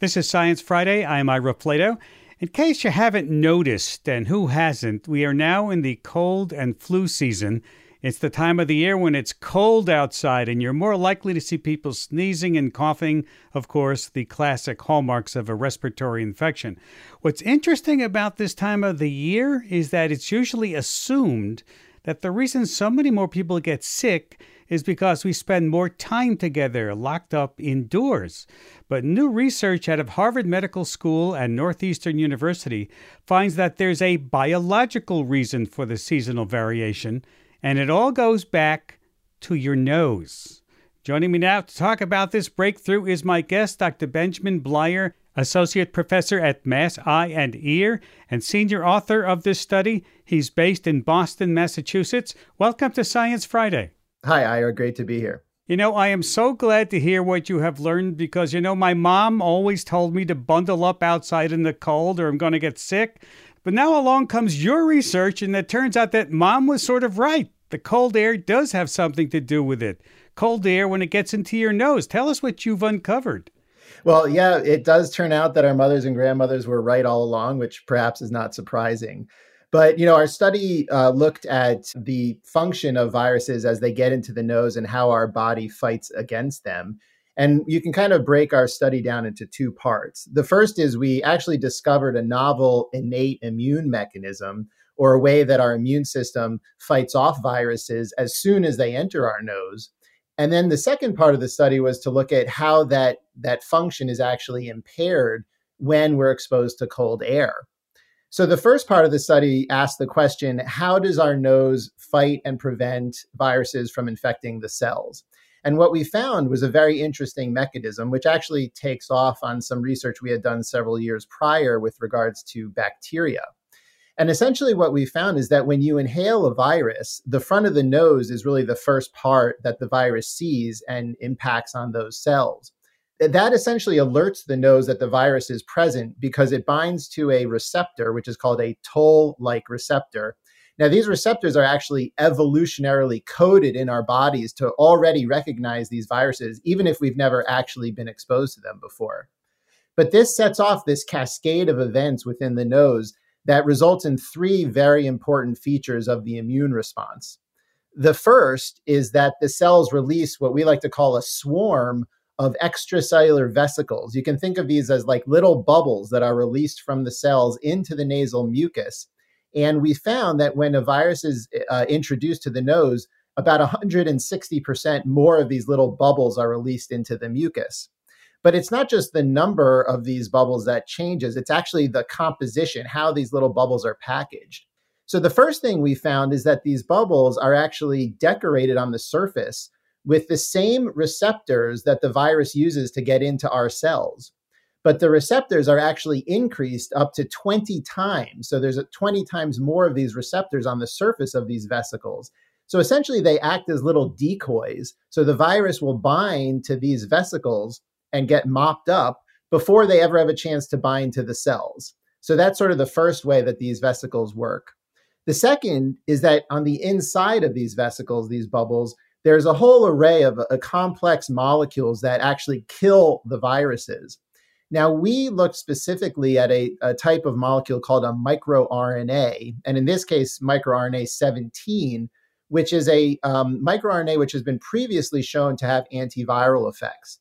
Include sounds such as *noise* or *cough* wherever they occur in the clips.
This is Science Friday. I'm Ira Flatow. In case you haven't noticed, and who hasn't, we are now in the cold and flu season. It's the time of the year when it's cold outside, and you're more likely to see people sneezing and coughing, of course, the classic hallmarks of a respiratory infection. What's interesting about this time of the year is that it's usually assumed that the reason so many more people get sick is because we spend more time together locked up indoors. But new research out of Harvard Medical School and Northeastern University finds that there's a biological reason for the seasonal variation, and it all goes back to your nose. Joining me now to talk about this breakthrough is my guest, Dr. Benjamin Bleier, Associate Professor at Mass Eye and Ear and Senior Author of this study. He's based in Boston, Massachusetts. Welcome to Science Friday. Hi, Ira. Great to be here. You know, I am so glad to hear what you have learned because, you know, my mom always told me to bundle up outside in the cold or I'm going to get sick. But now along comes your research, and it turns out that mom was sort of right. The cold air does have something to do with it. Cold air when it gets into your nose. Tell us what you've uncovered. Well, yeah, it does turn out that our mothers and grandmothers were right all along, which perhaps is not surprising. But you know, our study uh, looked at the function of viruses as they get into the nose and how our body fights against them. And you can kind of break our study down into two parts. The first is we actually discovered a novel innate immune mechanism or a way that our immune system fights off viruses as soon as they enter our nose. And then the second part of the study was to look at how that, that function is actually impaired when we're exposed to cold air. So the first part of the study asked the question how does our nose fight and prevent viruses from infecting the cells? And what we found was a very interesting mechanism, which actually takes off on some research we had done several years prior with regards to bacteria. And essentially, what we found is that when you inhale a virus, the front of the nose is really the first part that the virus sees and impacts on those cells that essentially alerts the nose that the virus is present because it binds to a receptor, which is called a toll like receptor. Now, these receptors are actually evolutionarily coded in our bodies to already recognize these viruses, even if we've never actually been exposed to them before. But this sets off this cascade of events within the nose that results in three very important features of the immune response. The first is that the cells release what we like to call a swarm of extracellular vesicles. You can think of these as like little bubbles that are released from the cells into the nasal mucus. And we found that when a virus is uh, introduced to the nose, about 160% more of these little bubbles are released into the mucus. But it's not just the number of these bubbles that changes, it's actually the composition, how these little bubbles are packaged. So the first thing we found is that these bubbles are actually decorated on the surface with the same receptors that the virus uses to get into our cells. But the receptors are actually increased up to 20 times. So there's 20 times more of these receptors on the surface of these vesicles. So essentially, they act as little decoys. So the virus will bind to these vesicles and get mopped up before they ever have a chance to bind to the cells. So that's sort of the first way that these vesicles work. The second is that on the inside of these vesicles, these bubbles, there's a whole array of uh, complex molecules that actually kill the viruses. Now, we looked specifically at a, a type of molecule called a microRNA, and in this case, microRNA 17, which is a um, microRNA which has been previously shown to have antiviral effects.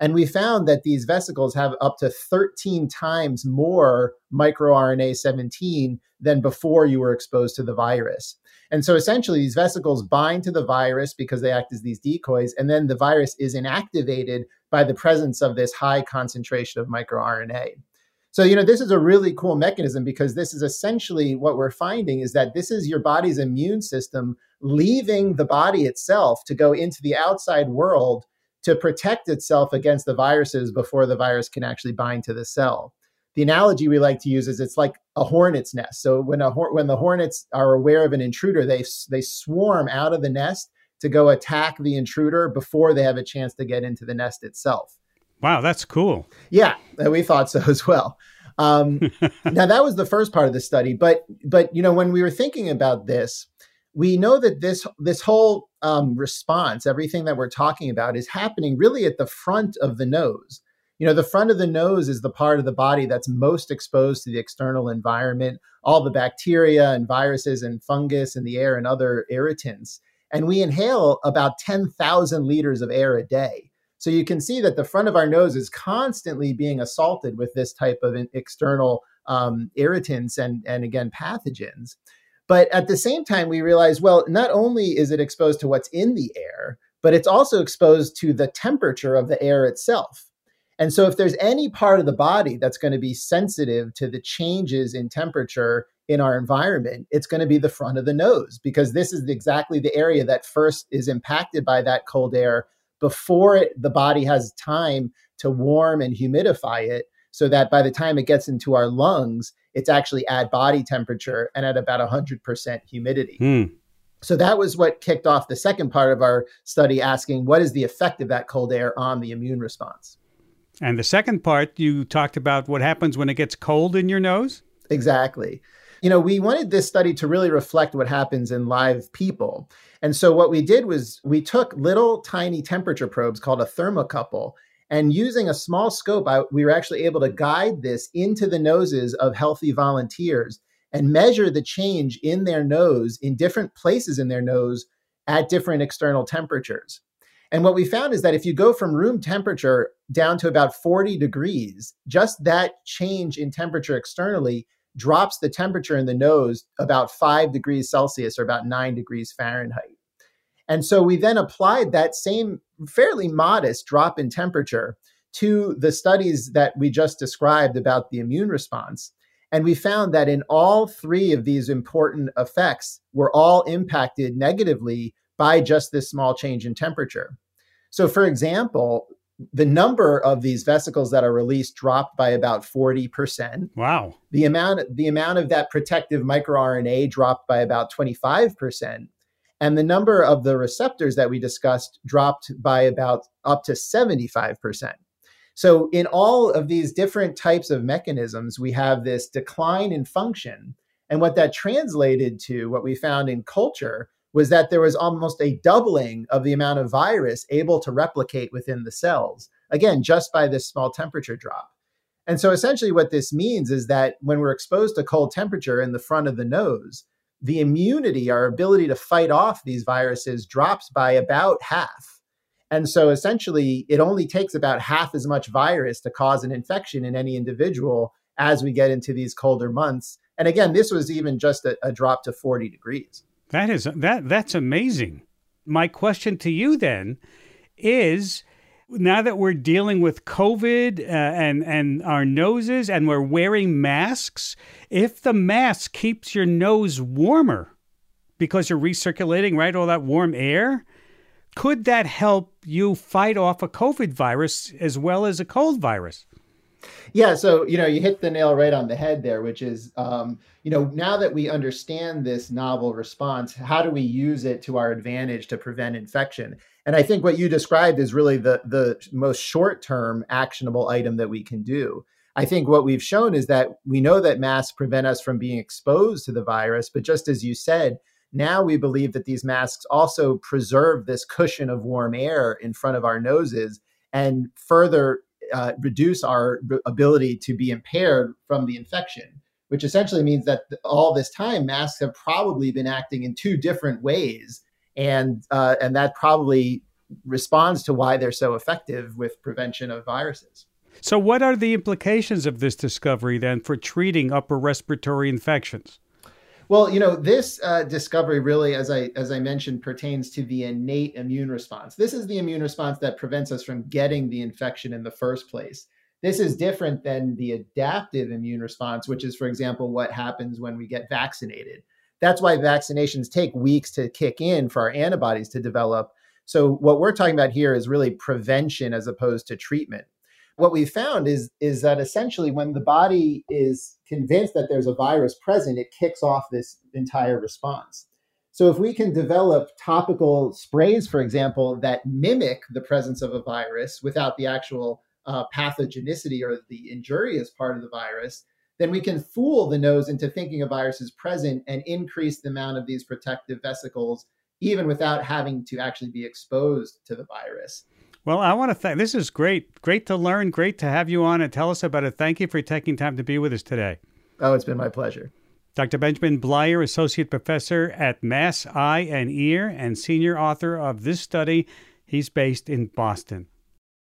And we found that these vesicles have up to 13 times more microRNA 17 than before you were exposed to the virus. And so essentially, these vesicles bind to the virus because they act as these decoys, and then the virus is inactivated by the presence of this high concentration of microRNA. So, you know, this is a really cool mechanism because this is essentially what we're finding is that this is your body's immune system leaving the body itself to go into the outside world to protect itself against the viruses before the virus can actually bind to the cell. The analogy we like to use is it's like a hornet's nest. So when a when the hornets are aware of an intruder, they they swarm out of the nest to go attack the intruder before they have a chance to get into the nest itself. Wow, that's cool. Yeah, we thought so *laughs* as well. Um, *laughs* now that was the first part of the study, but but you know when we were thinking about this, we know that this this whole um, response, everything that we're talking about, is happening really at the front of the nose. You know, the front of the nose is the part of the body that's most exposed to the external environment, all the bacteria and viruses and fungus in the air and other irritants. And we inhale about 10,000 liters of air a day. So you can see that the front of our nose is constantly being assaulted with this type of external um, irritants and, and again, pathogens. But at the same time, we realize well, not only is it exposed to what's in the air, but it's also exposed to the temperature of the air itself. And so, if there's any part of the body that's going to be sensitive to the changes in temperature in our environment, it's going to be the front of the nose because this is exactly the area that first is impacted by that cold air before it, the body has time to warm and humidify it so that by the time it gets into our lungs, it's actually at body temperature and at about 100% humidity. Hmm. So that was what kicked off the second part of our study, asking what is the effect of that cold air on the immune response? And the second part, you talked about what happens when it gets cold in your nose? Exactly. You know, we wanted this study to really reflect what happens in live people. And so what we did was we took little tiny temperature probes called a thermocouple and using a small scope, I, we were actually able to guide this into the noses of healthy volunteers and measure the change in their nose in different places in their nose at different external temperatures. And what we found is that if you go from room temperature down to about 40 degrees, just that change in temperature externally drops the temperature in the nose about five degrees Celsius or about nine degrees Fahrenheit. And so we then applied that same fairly modest drop in temperature to the studies that we just described about the immune response. And we found that in all three of these important effects were all impacted negatively by just this small change in temperature. So, for example, the number of these vesicles that are released dropped by about 40%. Wow. The amount the amount of that protective microRNA dropped by about 25%. And the number of the receptors that we discussed dropped by about up to 75%. So, in all of these different types of mechanisms, we have this decline in function. And what that translated to, what we found in culture, was that there was almost a doubling of the amount of virus able to replicate within the cells, again, just by this small temperature drop. And so, essentially, what this means is that when we're exposed to cold temperature in the front of the nose, the immunity, our ability to fight off these viruses drops by about half. And so essentially, it only takes about half as much virus to cause an infection in any individual as we get into these colder months. And again, this was even just a, a drop to 40 degrees. That is that that's amazing. My question to you then is now that we're dealing with COVID uh, and and our noses and we're wearing masks, if the mask keeps your nose warmer because you're recirculating right all that warm air, could that help you fight off a COVID virus as well as a cold virus? Yeah, so you know, you hit the nail right on the head there, which is, um, you know, now that we understand this novel response, how do we use it to our advantage to prevent infection? And I think what you described is really the the most short term actionable item that we can do. I think what we've shown is that we know that masks prevent us from being exposed to the virus, but just as you said, now we believe that these masks also preserve this cushion of warm air in front of our noses and further uh, reduce our ability to be impaired from the infection, which essentially means that all this time masks have probably been acting in two different ways, and uh, and that probably responds to why they're so effective with prevention of viruses. So, what are the implications of this discovery then for treating upper respiratory infections? Well, you know, this uh, discovery really, as I as I mentioned, pertains to the innate immune response. This is the immune response that prevents us from getting the infection in the first place. This is different than the adaptive immune response, which is, for example, what happens when we get vaccinated. That's why vaccinations take weeks to kick in for our antibodies to develop. So, what we're talking about here is really prevention as opposed to treatment what we found is is that essentially when the body is convinced that there's a virus present, it kicks off this entire response. So if we can develop topical sprays, for example, that mimic the presence of a virus without the actual uh, pathogenicity or the injurious part of the virus, then we can fool the nose into thinking a virus is present and increase the amount of these protective vesicles, even without having to actually be exposed to the virus. Well, I want to thank. This is great. Great to learn. Great to have you on and tell us about it. Thank you for taking time to be with us today. Oh, it's been my pleasure. Dr. Benjamin Bleier, Associate Professor at Mass Eye and Ear and Senior Author of this study. He's based in Boston.